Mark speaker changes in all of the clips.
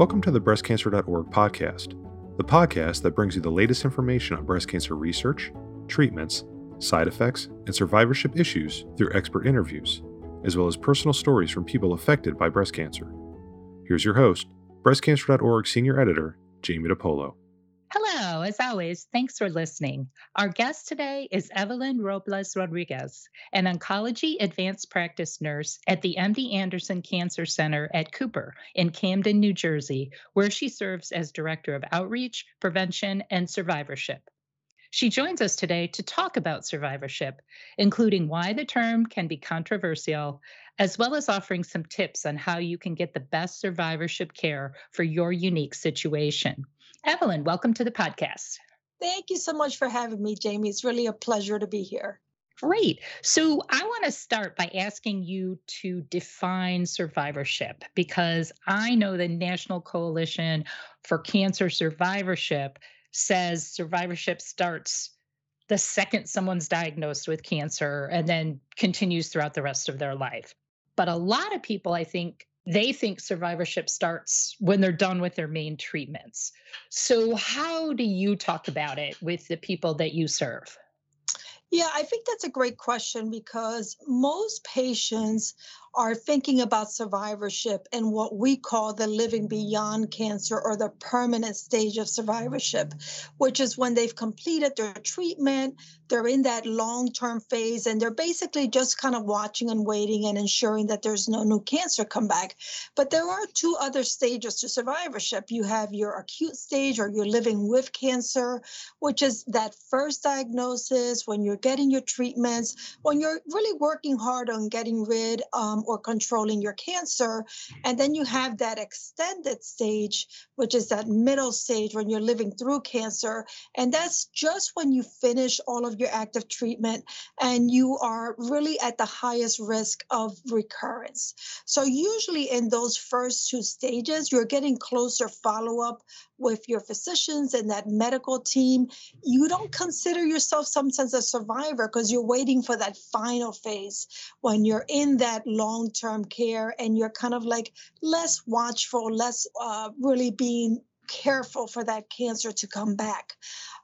Speaker 1: Welcome to the breastcancer.org podcast, the podcast that brings you the latest information on breast cancer research, treatments, side effects, and survivorship issues through expert interviews, as well as personal stories from people affected by breast cancer. Here's your host, breastcancer.org senior editor, Jamie DePolo.
Speaker 2: Hello, as always, thanks for listening. Our guest today is Evelyn Robles Rodriguez, an oncology advanced practice nurse at the MD Anderson Cancer Center at Cooper in Camden, New Jersey, where she serves as Director of Outreach, Prevention, and Survivorship. She joins us today to talk about survivorship, including why the term can be controversial, as well as offering some tips on how you can get the best survivorship care for your unique situation. Evelyn, welcome to the podcast.
Speaker 3: Thank you so much for having me, Jamie. It's really a pleasure to be here.
Speaker 2: Great. So I want to start by asking you to define survivorship because I know the National Coalition for Cancer Survivorship says survivorship starts the second someone's diagnosed with cancer and then continues throughout the rest of their life. But a lot of people, I think, they think survivorship starts when they're done with their main treatments. So, how do you talk about it with the people that you serve?
Speaker 3: Yeah, I think that's a great question because most patients are thinking about survivorship and what we call the living beyond cancer or the permanent stage of survivorship, which is when they've completed their treatment, they're in that long term phase, and they're basically just kind of watching and waiting and ensuring that there's no new cancer come back. But there are two other stages to survivorship. You have your acute stage or you're living with cancer, which is that first diagnosis when you're getting your treatments, when you're really working hard on getting rid um, Um, or controlling your cancer. And then you have that extended stage, which is that middle stage when you're living through cancer. And that's just when you finish all of your active treatment and you are really at the highest risk of recurrence. So, usually in those first two stages, you're getting closer follow up with your physicians and that medical team. You don't consider yourself sometimes a survivor because you're waiting for that final phase when you're in that long term care and you're kind of like less watchful, less uh, really being careful for that cancer to come back.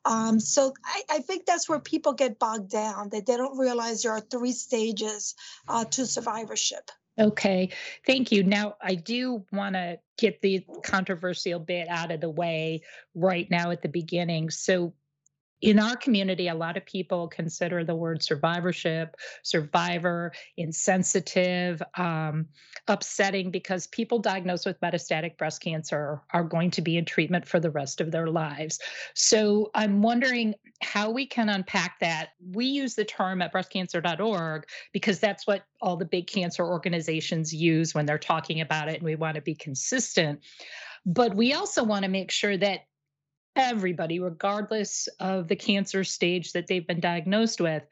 Speaker 3: Um, so I, I, think that's where people get bogged down, that they don't realize there are three stages uh, to survivorship.
Speaker 2: Okay, thank you. Now, I do want to get the controversial bit out of the way right now at the beginning. So, in our community, a lot of people consider the word survivorship, survivor, insensitive, um, upsetting because people diagnosed with metastatic breast cancer are going to be in treatment for the rest of their lives. So I'm wondering how we can unpack that. We use the term at breastcancer.org because that's what all the big cancer organizations use when they're talking about it, and we want to be consistent. But we also want to make sure that everybody, regardless of the cancer stage that they've been diagnosed with,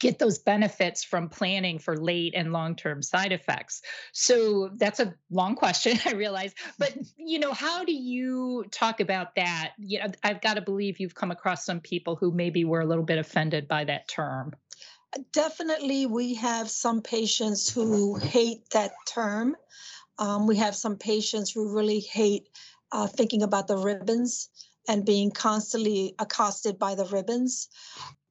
Speaker 2: get those benefits from planning for late and long-term side effects. So that's a long question, I realize, but you know, how do you talk about that? You know, I've got to believe you've come across some people who maybe were a little bit offended by that term.
Speaker 3: Definitely, we have some patients who hate that term. Um, we have some patients who really hate uh, thinking about the ribbons and being constantly accosted by the ribbons.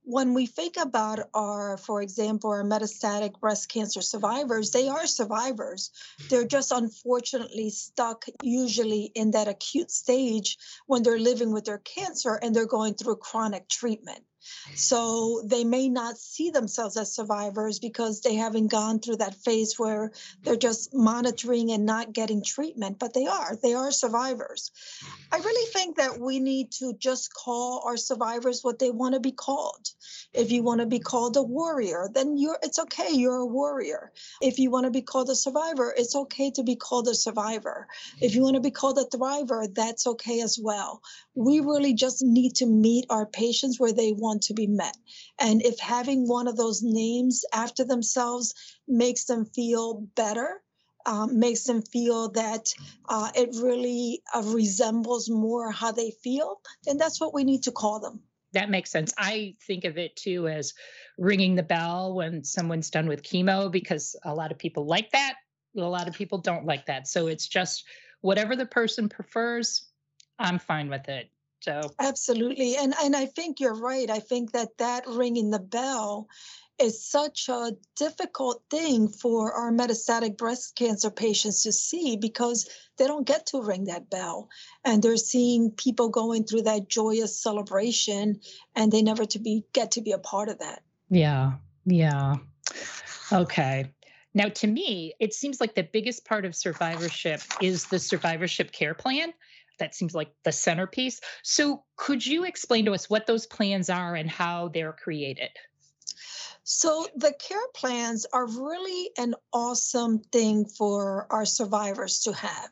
Speaker 3: When we think about our, for example, our metastatic breast cancer survivors, they are survivors. They're just unfortunately stuck usually in that acute stage when they're living with their cancer and they're going through chronic treatment. So they may not see themselves as survivors because they haven't gone through that phase where they're just monitoring and not getting treatment, but they are. They are survivors. Mm-hmm. I really think that we need to just call our survivors what they want to be called. If you want to be called a warrior, then you're it's okay, you're a warrior. If you want to be called a survivor, it's okay to be called a survivor. If you want to be called a thriver, that's okay as well. We really just need to meet our patients where they want want to be met. And if having one of those names after themselves makes them feel better, um, makes them feel that uh, it really uh, resembles more how they feel, then that's what we need to call them.
Speaker 2: That makes sense. I think of it too as ringing the bell when someone's done with chemo because a lot of people like that. A lot of people don't like that. So it's just whatever the person prefers, I'm fine with it. So
Speaker 3: absolutely, and and I think you're right. I think that that ringing the bell is such a difficult thing for our metastatic breast cancer patients to see because they don't get to ring that bell and they're seeing people going through that joyous celebration and they never to be get to be a part of that
Speaker 2: yeah yeah okay now to me it seems like the biggest part of survivorship is the survivorship care plan that seems like the centerpiece so could you explain to us what those plans are and how they're created
Speaker 3: so, the care plans are really an awesome thing for our survivors to have.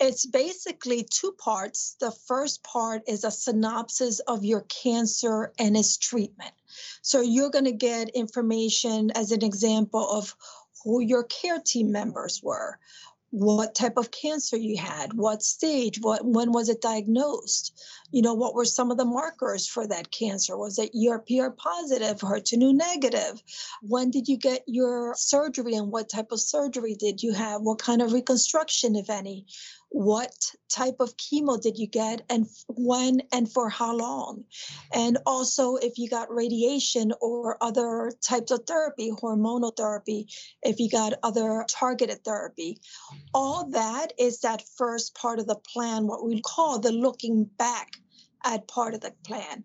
Speaker 3: It's basically two parts. The first part is a synopsis of your cancer and its treatment. So, you're going to get information as an example of who your care team members were, what type of cancer you had, what stage, what when was it diagnosed? You know, what were some of the markers for that cancer? Was it ERPR positive, HER2 negative? When did you get your surgery and what type of surgery did you have? What kind of reconstruction, if any? What type of chemo did you get and when and for how long? And also if you got radiation or other types of therapy hormonal therapy if you got other targeted therapy. All that is that first part of the plan what we call the looking back at part of the plan.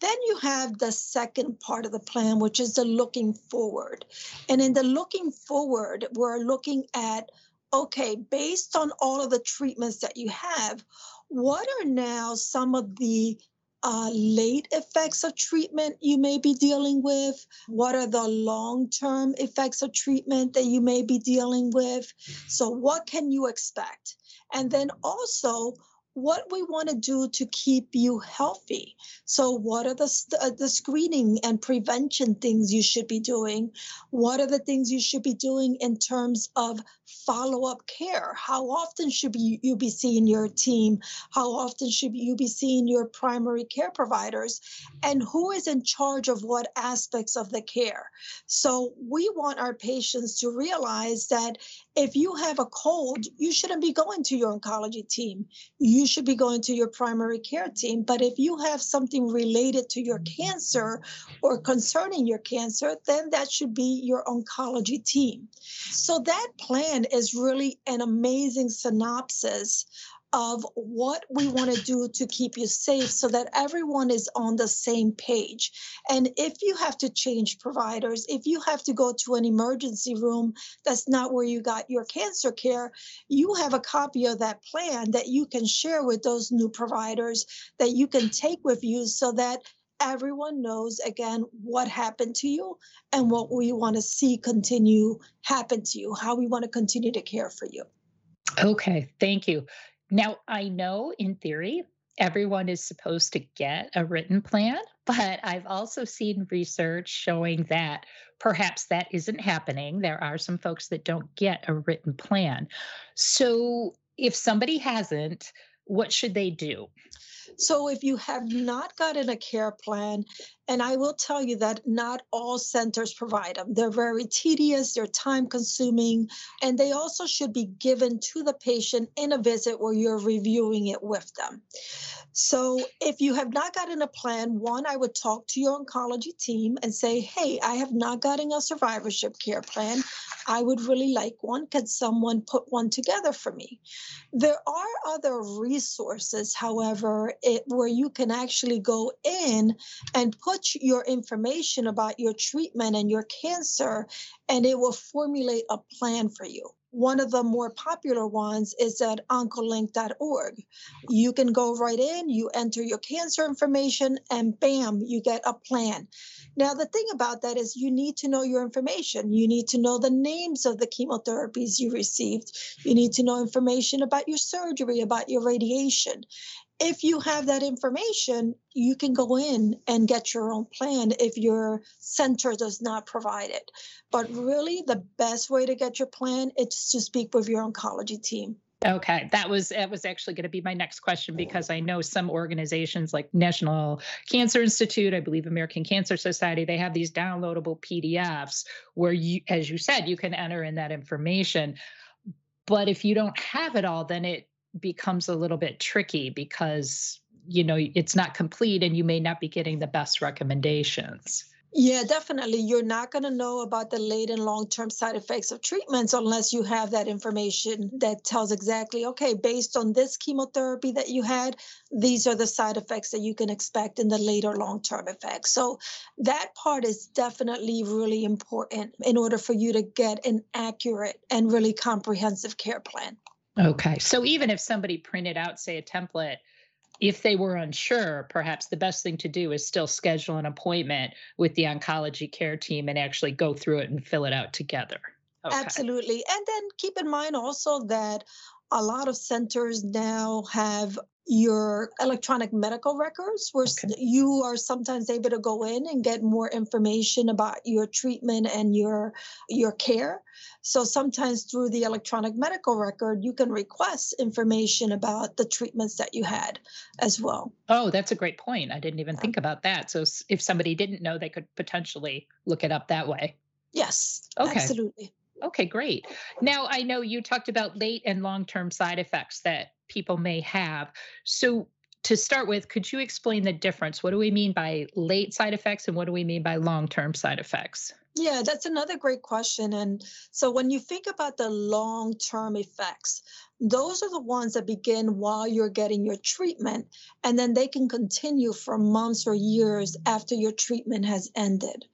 Speaker 3: Then you have the second part of the plan, which is the looking forward. And in the looking forward, we're looking at okay, based on all of the treatments that you have, what are now some of the uh, late effects of treatment you may be dealing with? What are the long term effects of treatment that you may be dealing with? So, what can you expect? And then also, what we want to do to keep you healthy. So, what are the uh, the screening and prevention things you should be doing? What are the things you should be doing in terms of follow up care? How often should you be seeing your team? How often should you be seeing your primary care providers? And who is in charge of what aspects of the care? So, we want our patients to realize that if you have a cold, you shouldn't be going to your oncology team. You should be going to your primary care team. But if you have something related to your cancer or concerning your cancer, then that should be your oncology team. So that plan is really an amazing synopsis of what we want to do to keep you safe so that everyone is on the same page. And if you have to change providers, if you have to go to an emergency room that's not where you got your cancer care, you have a copy of that plan that you can share with those new providers that you can take with you so that everyone knows again what happened to you and what we want to see continue happen to you, how we want to continue to care for you.
Speaker 2: Okay, thank you. Now, I know in theory, everyone is supposed to get a written plan, but I've also seen research showing that perhaps that isn't happening. There are some folks that don't get a written plan. So, if somebody hasn't, what should they do?
Speaker 3: So, if you have not gotten a care plan, and I will tell you that not all centers provide them. They're very tedious, they're time consuming, and they also should be given to the patient in a visit where you're reviewing it with them. So, if you have not gotten a plan, one, I would talk to your oncology team and say, Hey, I have not gotten a survivorship care plan. I would really like one. Can someone put one together for me? There are other resources, however, it, where you can actually go in and put your information about your treatment and your cancer, and it will formulate a plan for you. One of the more popular ones is at oncolink.org. You can go right in, you enter your cancer information, and bam, you get a plan. Now, the thing about that is you need to know your information. You need to know the names of the chemotherapies you received. You need to know information about your surgery, about your radiation if you have that information, you can go in and get your own plan if your center does not provide it. But really, the best way to get your plan is to speak with your oncology team.
Speaker 2: Okay, that was that was actually going to be my next question because I know some organizations like National Cancer Institute, I believe American Cancer Society, they have these downloadable PDFs where you as you said, you can enter in that information. But if you don't have it all, then it becomes a little bit tricky because you know it's not complete and you may not be getting the best recommendations
Speaker 3: yeah, definitely. You're not going to know about the late and long term side effects of treatments unless you have that information that tells exactly, okay, based on this chemotherapy that you had, these are the side effects that you can expect in the later long term effects. So that part is definitely really important in order for you to get an accurate and really comprehensive care plan.
Speaker 2: Okay. So even if somebody printed out, say, a template, if they were unsure, perhaps the best thing to do is still schedule an appointment with the oncology care team and actually go through it and fill it out together.
Speaker 3: Okay. Absolutely. And then keep in mind also that a lot of centers now have your electronic medical records where okay. you are sometimes able to go in and get more information about your treatment and your your care. So sometimes through the electronic medical record you can request information about the treatments that you had as well.
Speaker 2: Oh that's a great point. I didn't even think about that. So if somebody didn't know they could potentially look it up that way.
Speaker 3: Yes okay. absolutely
Speaker 2: Okay, great. Now, I know you talked about late and long term side effects that people may have. So, to start with, could you explain the difference? What do we mean by late side effects and what do we mean by long term side effects?
Speaker 3: Yeah, that's another great question. And so when you think about the long term effects, those are the ones that begin while you're getting your treatment, and then they can continue for months or years after your treatment has ended.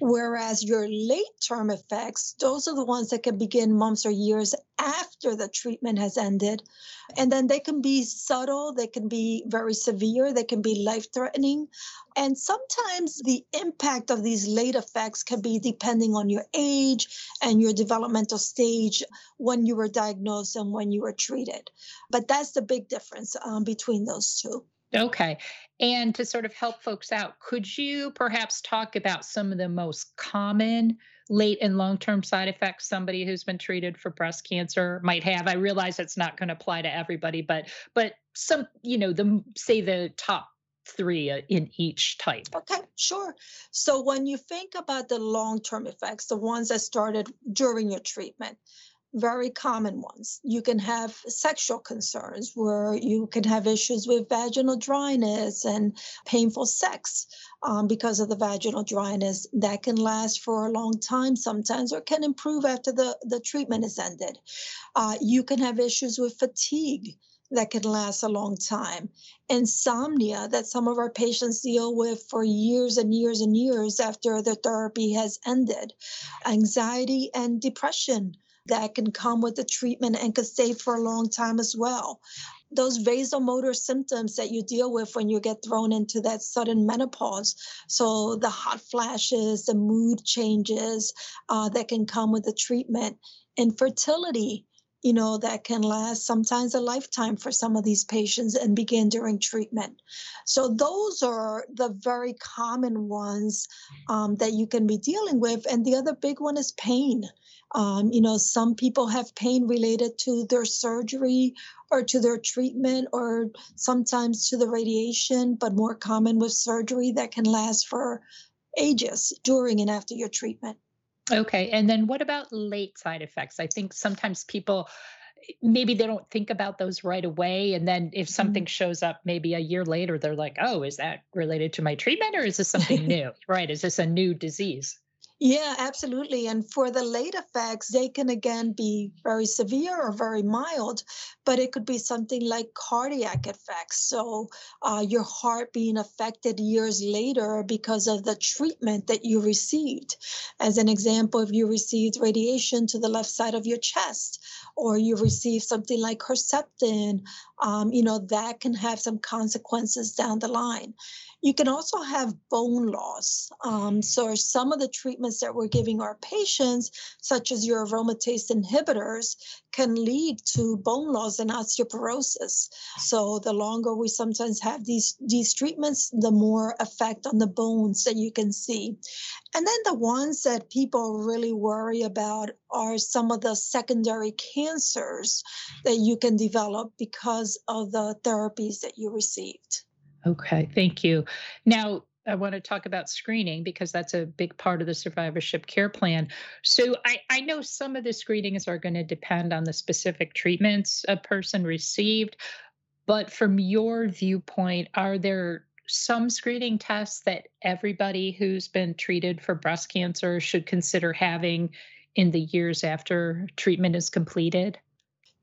Speaker 3: Whereas your late term effects, those are the ones that can begin months or years after the treatment has ended. And then they can be subtle, they can be very severe, they can be life threatening. And sometimes the impact of these late effects can be depending on your age and your developmental stage when you were diagnosed and when you were treated. But that's the big difference um, between those two.
Speaker 2: Okay. And to sort of help folks out, could you perhaps talk about some of the most common late and long term side effects somebody who's been treated for breast cancer might have? I realize it's not going to apply to everybody, but but some, you know, the say the top three uh, in each type.
Speaker 3: Okay, sure. So when you think about the long term effects, the ones that started during your treatment, very common ones. You can have sexual concerns where you can have issues with vaginal dryness and painful sex um, because of the vaginal dryness that can last for a long time sometimes or can improve after the, the treatment is ended. Uh, you can have issues with fatigue that can last a long time. Insomnia that some of our patients deal with for years and years and years after the therapy has ended. Anxiety and depression that can come with the treatment and could stay for a long time as well. Those vasomotor symptoms that you deal with when you get thrown into that sudden menopause. So, the hot flashes, the mood changes uh, that can come with the treatment, infertility you know, that can last sometimes a lifetime for some of these patients and begin during treatment. So, those are the very common ones um, that you can be dealing with. And the other big one is pain. Um, you know, some people have pain related to their surgery or to their treatment or sometimes to the radiation, but more common with surgery that can last for ages during and after your treatment.
Speaker 2: Okay. And then what about late side effects? I think sometimes people maybe they don't think about those right away and then if mm-hmm. something shows up maybe a year later they're like oh is that related to my treatment or is this something new right is this a new disease
Speaker 3: yeah, absolutely. And for the late effects, they can again be very severe or very mild, but it could be something like cardiac effects. So, uh, your heart being affected years later because of the treatment that you received. As an example, if you received radiation to the left side of your chest, or you received something like Herceptin, um, you know, that can have some consequences down the line. You can also have bone loss. Um, so, some of the treatments that we're giving our patients, such as your aromatase inhibitors, can lead to bone loss and osteoporosis. So, the longer we sometimes have these, these treatments, the more effect on the bones that you can see. And then the ones that people really worry about are some of the secondary cancers that you can develop because of the therapies that you received.
Speaker 2: Okay, thank you. Now, I want to talk about screening because that's a big part of the survivorship care plan. So I, I know some of the screenings are going to depend on the specific treatments a person received, but from your viewpoint, are there some screening tests that everybody who's been treated for breast cancer should consider having in the years after treatment is completed?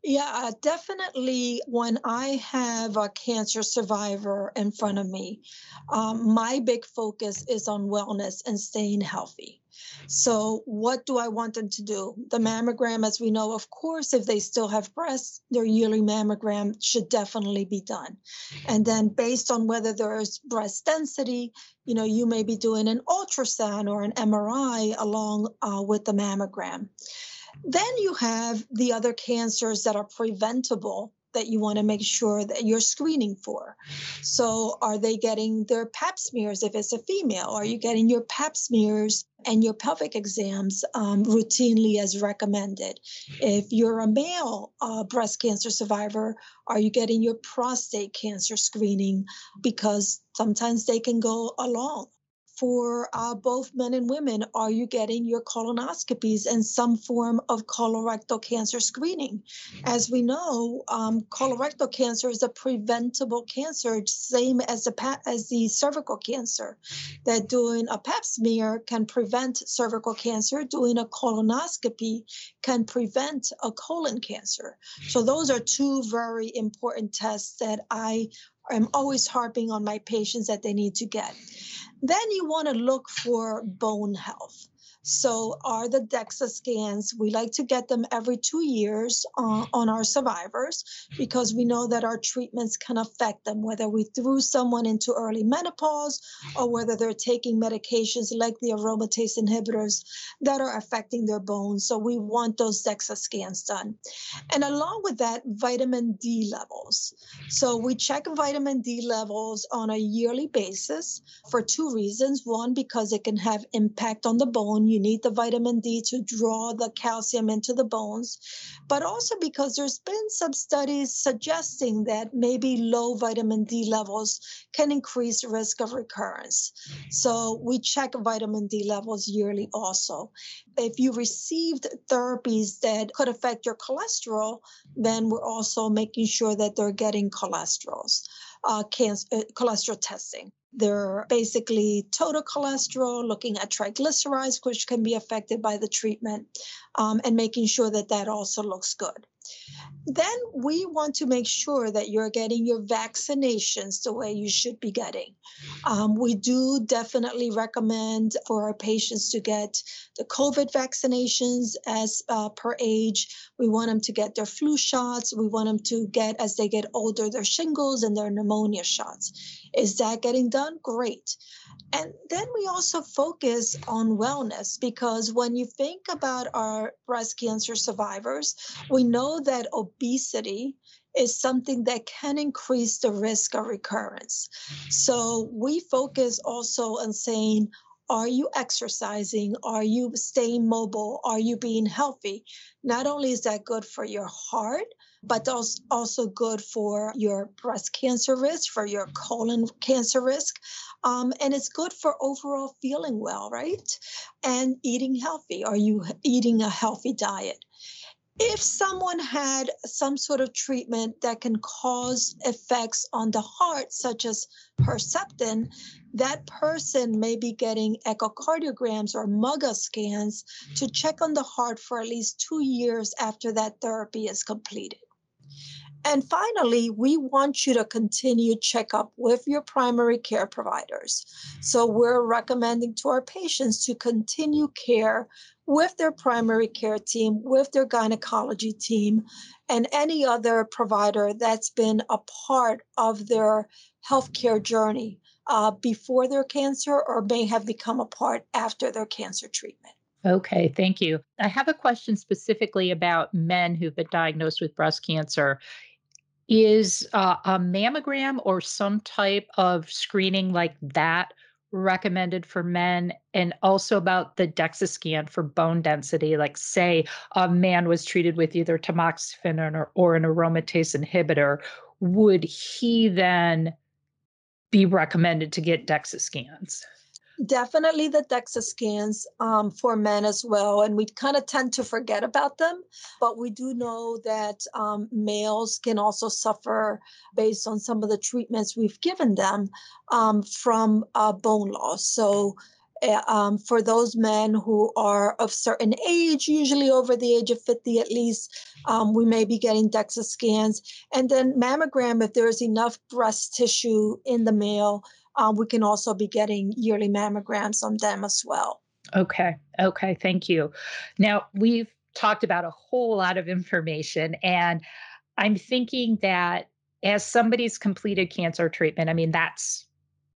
Speaker 3: Yeah, uh, definitely. When I have a cancer survivor in front of me, um, my big focus is on wellness and staying healthy. So, what do I want them to do? The mammogram, as we know, of course, if they still have breasts, their yearly mammogram should definitely be done. And then, based on whether there's breast density, you know, you may be doing an ultrasound or an MRI along uh, with the mammogram. Then you have the other cancers that are preventable that you want to make sure that you're screening for. So, are they getting their pap smears if it's a female? Are you getting your pap smears and your pelvic exams um, routinely as recommended? If you're a male uh, breast cancer survivor, are you getting your prostate cancer screening? Because sometimes they can go along for uh, both men and women, are you getting your colonoscopies and some form of colorectal cancer screening? As we know, um, colorectal cancer is a preventable cancer, same as the as the cervical cancer. That doing a Pap smear can prevent cervical cancer. Doing a colonoscopy can prevent a colon cancer. So those are two very important tests that I am always harping on my patients that they need to get. Then you want to look for bone health. So, are the DEXA scans, we like to get them every two years uh, on our survivors because we know that our treatments can affect them, whether we threw someone into early menopause or whether they're taking medications like the aromatase inhibitors that are affecting their bones. So, we want those DEXA scans done. And along with that, vitamin D levels. So, we check vitamin D levels on a yearly basis for two reasons. One, because it can have impact on the bone you need the vitamin D to draw the calcium into the bones, but also because there's been some studies suggesting that maybe low vitamin D levels can increase risk of recurrence. So we check vitamin D levels yearly also. If you received therapies that could affect your cholesterol, then we're also making sure that they're getting cholesterols, uh, cancer, uh, cholesterol testing. They're basically total cholesterol, looking at triglycerides, which can be affected by the treatment, um, and making sure that that also looks good. Then we want to make sure that you're getting your vaccinations the way you should be getting. Um, we do definitely recommend for our patients to get the COVID vaccinations as uh, per age. We want them to get their flu shots. We want them to get, as they get older, their shingles and their pneumonia shots. Is that getting done? Great. And then we also focus on wellness because when you think about our breast cancer survivors, we know that obesity is something that can increase the risk of recurrence. So we focus also on saying, are you exercising? Are you staying mobile? Are you being healthy? Not only is that good for your heart, but also good for your breast cancer risk, for your colon cancer risk. Um, and it's good for overall feeling well, right? And eating healthy. Are you eating a healthy diet? If someone had some sort of treatment that can cause effects on the heart, such as Herceptin, that person may be getting echocardiograms or MUGA scans to check on the heart for at least two years after that therapy is completed. And finally, we want you to continue checkup with your primary care providers. So we're recommending to our patients to continue care with their primary care team, with their gynecology team, and any other provider that's been a part of their healthcare journey uh, before their cancer or may have become a part after their cancer treatment.
Speaker 2: Okay, thank you. I have a question specifically about men who've been diagnosed with breast cancer. Is uh, a mammogram or some type of screening like that recommended for men and also about the DEXA scan for bone density. Like, say, a man was treated with either tamoxifen or, or an aromatase inhibitor, would he then be recommended to get DEXA scans?
Speaker 3: Definitely the DEXA scans um, for men as well. And we kind of tend to forget about them, but we do know that um, males can also suffer based on some of the treatments we've given them um, from uh, bone loss. So uh, um, for those men who are of certain age, usually over the age of 50 at least, um, we may be getting DEXA scans. And then mammogram, if there's enough breast tissue in the male, um, we can also be getting yearly mammograms on them as well.
Speaker 2: Okay. Okay. Thank you. Now, we've talked about a whole lot of information, and I'm thinking that as somebody's completed cancer treatment, I mean, that's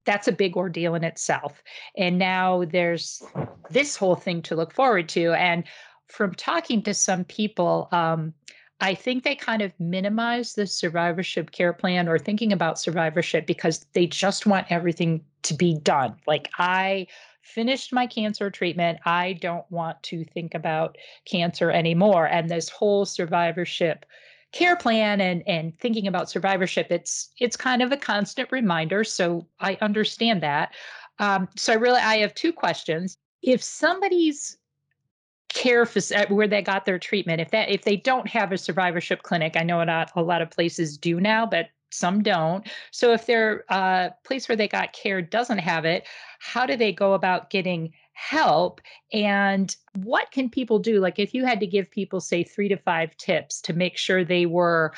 Speaker 2: that's a big ordeal in itself. And now there's this whole thing to look forward to. And from talking to some people, um, I think they kind of minimize the survivorship care plan or thinking about survivorship because they just want everything to be done. Like, I finished my cancer treatment. I don't want to think about cancer anymore. And this whole survivorship care plan and and thinking about survivorship it's it's kind of a constant reminder so i understand that um, so i really i have two questions if somebody's care where they got their treatment. If that if they don't have a survivorship clinic i know not a lot of places do now but some don't. So if their uh, place where they got care doesn't have it how do they go about getting help? And what can people do? Like if you had to give people say 3 to 5 tips to make sure they were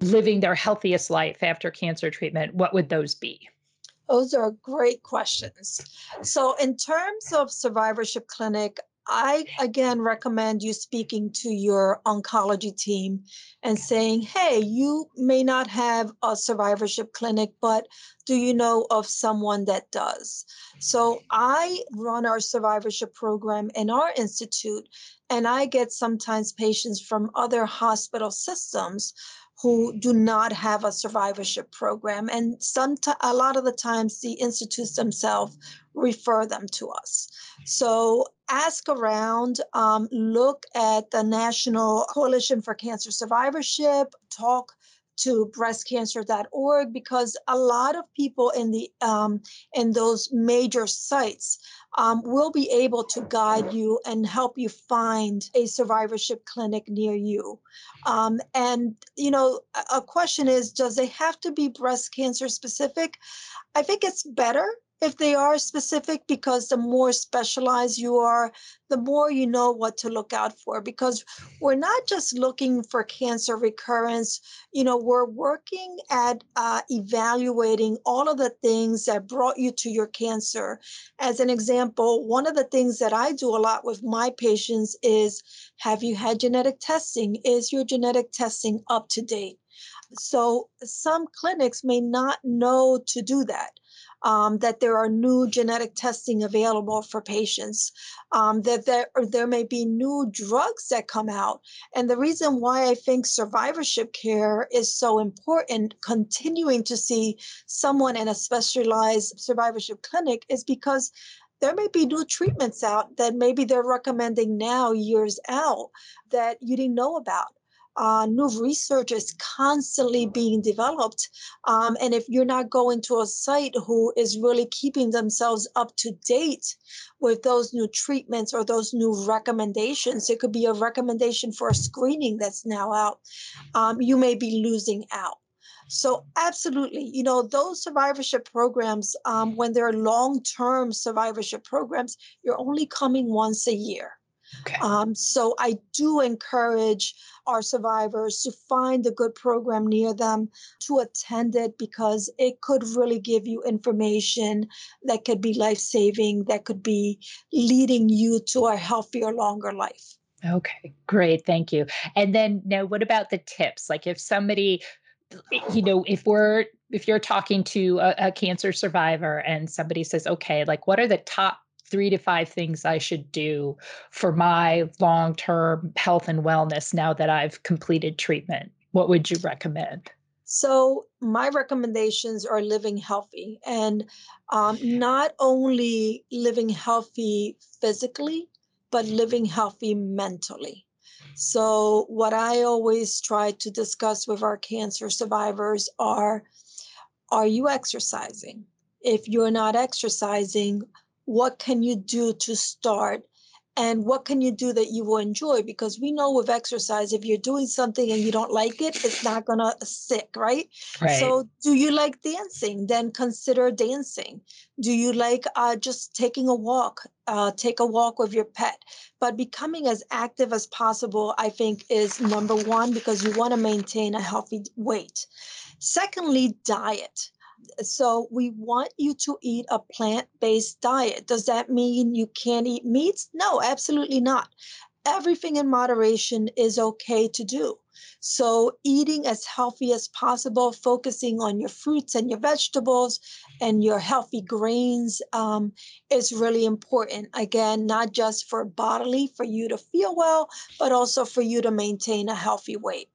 Speaker 2: living their healthiest life after cancer treatment what would those be?
Speaker 3: Those are great questions. So, in terms of survivorship clinic, I again recommend you speaking to your oncology team and saying, hey, you may not have a survivorship clinic, but do you know of someone that does? So I run our survivorship program in our institute, and I get sometimes patients from other hospital systems who do not have a survivorship program. And some a lot of the times the institutes themselves refer them to us. So ask around um, look at the national coalition for cancer survivorship talk to breastcancer.org because a lot of people in the um, in those major sites um, will be able to guide you and help you find a survivorship clinic near you. Um, and you know, a question is, does it have to be breast cancer specific? I think it's better if they are specific because the more specialized you are the more you know what to look out for because we're not just looking for cancer recurrence. You know we're working at uh, evaluating all of the things that brought you to your cancer. As an example one of the things that i do a lot with my patients is have you had genetic testing? Is your genetic testing up to date? So some clinics may not know to do that um, that there are new genetic testing available for patients, um, that there, there may be new drugs that come out. And the reason why I think survivorship care is so important, continuing to see someone in a specialized survivorship clinic, is because there may be new treatments out that maybe they're recommending now years out that you didn't know about uh, new research is constantly being developed. Um, and if you're not going to a site who is really keeping themselves up to date with those new treatments or those new recommendations, it could be a recommendation for a screening that's now out, um, you may be losing out. So, absolutely, you know, those survivorship programs, um, when they're long term survivorship programs, you're only coming once a year. Okay. Um, so I do encourage our survivors to find a good program near them to attend it because it could really give you information that could be life saving, that could be leading you to a healthier, longer life.
Speaker 2: Okay, great. Thank you. And then now, what about the tips? Like if somebody, you know, if we're, if you're talking to a, a cancer survivor and somebody says, okay, like what are the top three to five things I should do for my long term health and wellness now that I've completed treatment? What would you recommend?
Speaker 3: So, my recommendations are living healthy and um, not only living healthy physically, but living healthy mentally. So, what I always try to discuss with our cancer survivors are are you exercising? If you're not exercising, what can you do to start? And what can you do that you will enjoy? Because we know with exercise if you're doing something and you don't like it it's not going to stick right? right. so do you like dancing? Then consider dancing. Do you like uh, just taking a walk uh, take a walk with your pet? But becoming as active as possible i think is number one because you want to maintain a healthy weight. Secondly diet so we want you to eat a plant-based diet. Does that mean you can't eat meats? No, absolutely not. Everything in moderation is okay to do. So, eating as healthy as possible, focusing on your fruits and your vegetables and your healthy grains um, is really important. Again, not just for bodily, for you to feel well, but also for you to maintain a healthy weight.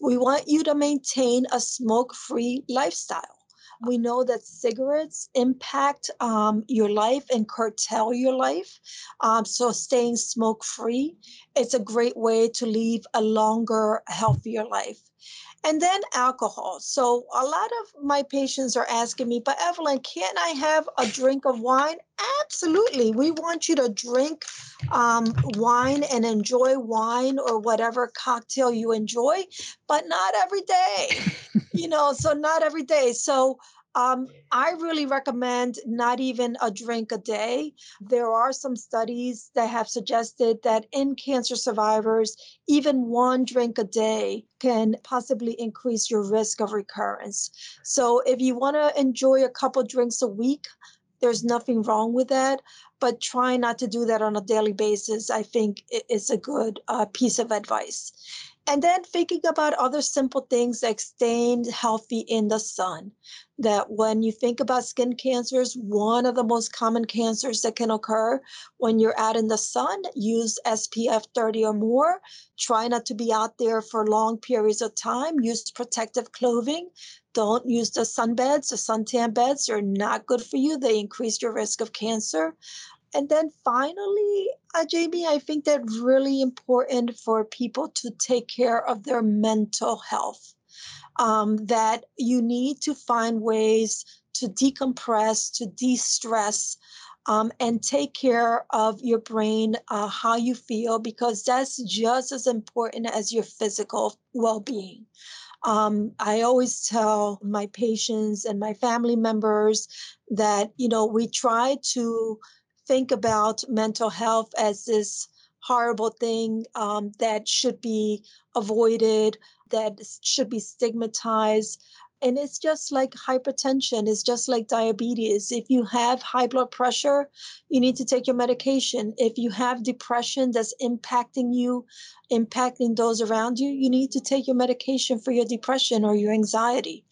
Speaker 3: We want you to maintain a smoke free lifestyle. We know that cigarettes impact um, your life and curtail your life. Um, so, staying smoke free, it's a great way to live a longer, healthier life. And then alcohol. So, a lot of my patients are asking me, but Evelyn, can't I have a drink of wine? Absolutely. We want you to drink um, wine and enjoy wine or whatever cocktail you enjoy, but not every day. you know, so not every day. So um, I really recommend not even a drink a day. There are some studies that have suggested that in cancer survivors, even one drink a day can possibly increase your risk of recurrence. So if you want to enjoy a couple drinks a week, there's nothing wrong with that but try not to do that on a daily basis i think is a good uh, piece of advice and then thinking about other simple things like staying healthy in the sun. That when you think about skin cancers, one of the most common cancers that can occur when you're out in the sun, use SPF 30 or more. Try not to be out there for long periods of time. Use protective clothing. Don't use the sunbeds, the suntan beds. They're not good for you. They increase your risk of cancer. And then finally, uh, Jamie, I think that really important for people to take care of their mental health. Um, that you need to find ways to decompress, to de stress, um, and take care of your brain, uh, how you feel, because that's just as important as your physical well being. Um, I always tell my patients and my family members that, you know, we try to think about mental health as this horrible thing um, that should be avoided, that should be stigmatized. And it's just like hypertension, it's just like diabetes. If you have high blood pressure, you need to take your medication. If you have depression that's impacting you, impacting those around you, you need to take your medication for your depression or your anxiety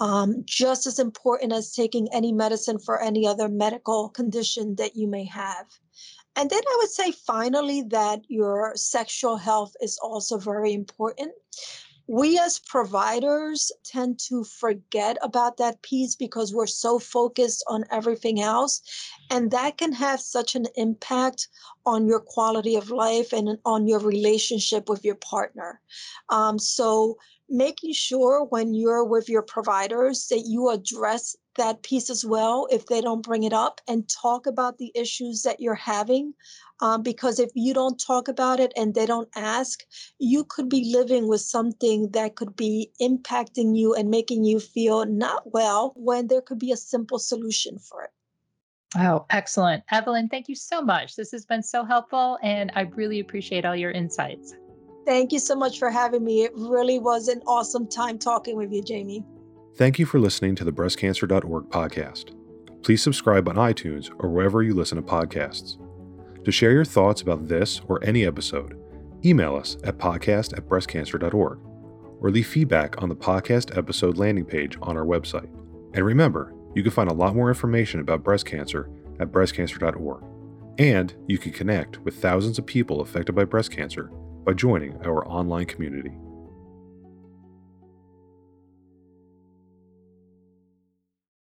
Speaker 3: um, just as important as taking any medicine for any other medical condition that you may have. And then I would say finally that your sexual health is also very important. We as providers tend to forget about that piece because we're so focused on everything else. And that can have such an impact on your quality of life and on your relationship with your partner. Um, so, making sure when you're with your providers that you address that piece as well if they don't bring it up and talk about the issues that you're having um, because if you don't talk about it and they don't ask you could be living with something that could be impacting you and making you feel not well when there could be a simple solution for it
Speaker 2: Oh, excellent. Evelyn, thank you so much. This has been so helpful, and I really appreciate all your insights.
Speaker 3: Thank you so much for having me. It really was an awesome time talking with you, Jamie.
Speaker 1: Thank you for listening to the breastcancer.org podcast. Please subscribe on iTunes or wherever you listen to podcasts. To share your thoughts about this or any episode, email us at podcast at breastcancer.org or leave feedback on the podcast episode landing page on our website. And remember, you can find a lot more information about breast cancer at breastcancer.org. And you can connect with thousands of people affected by breast cancer by joining our online community.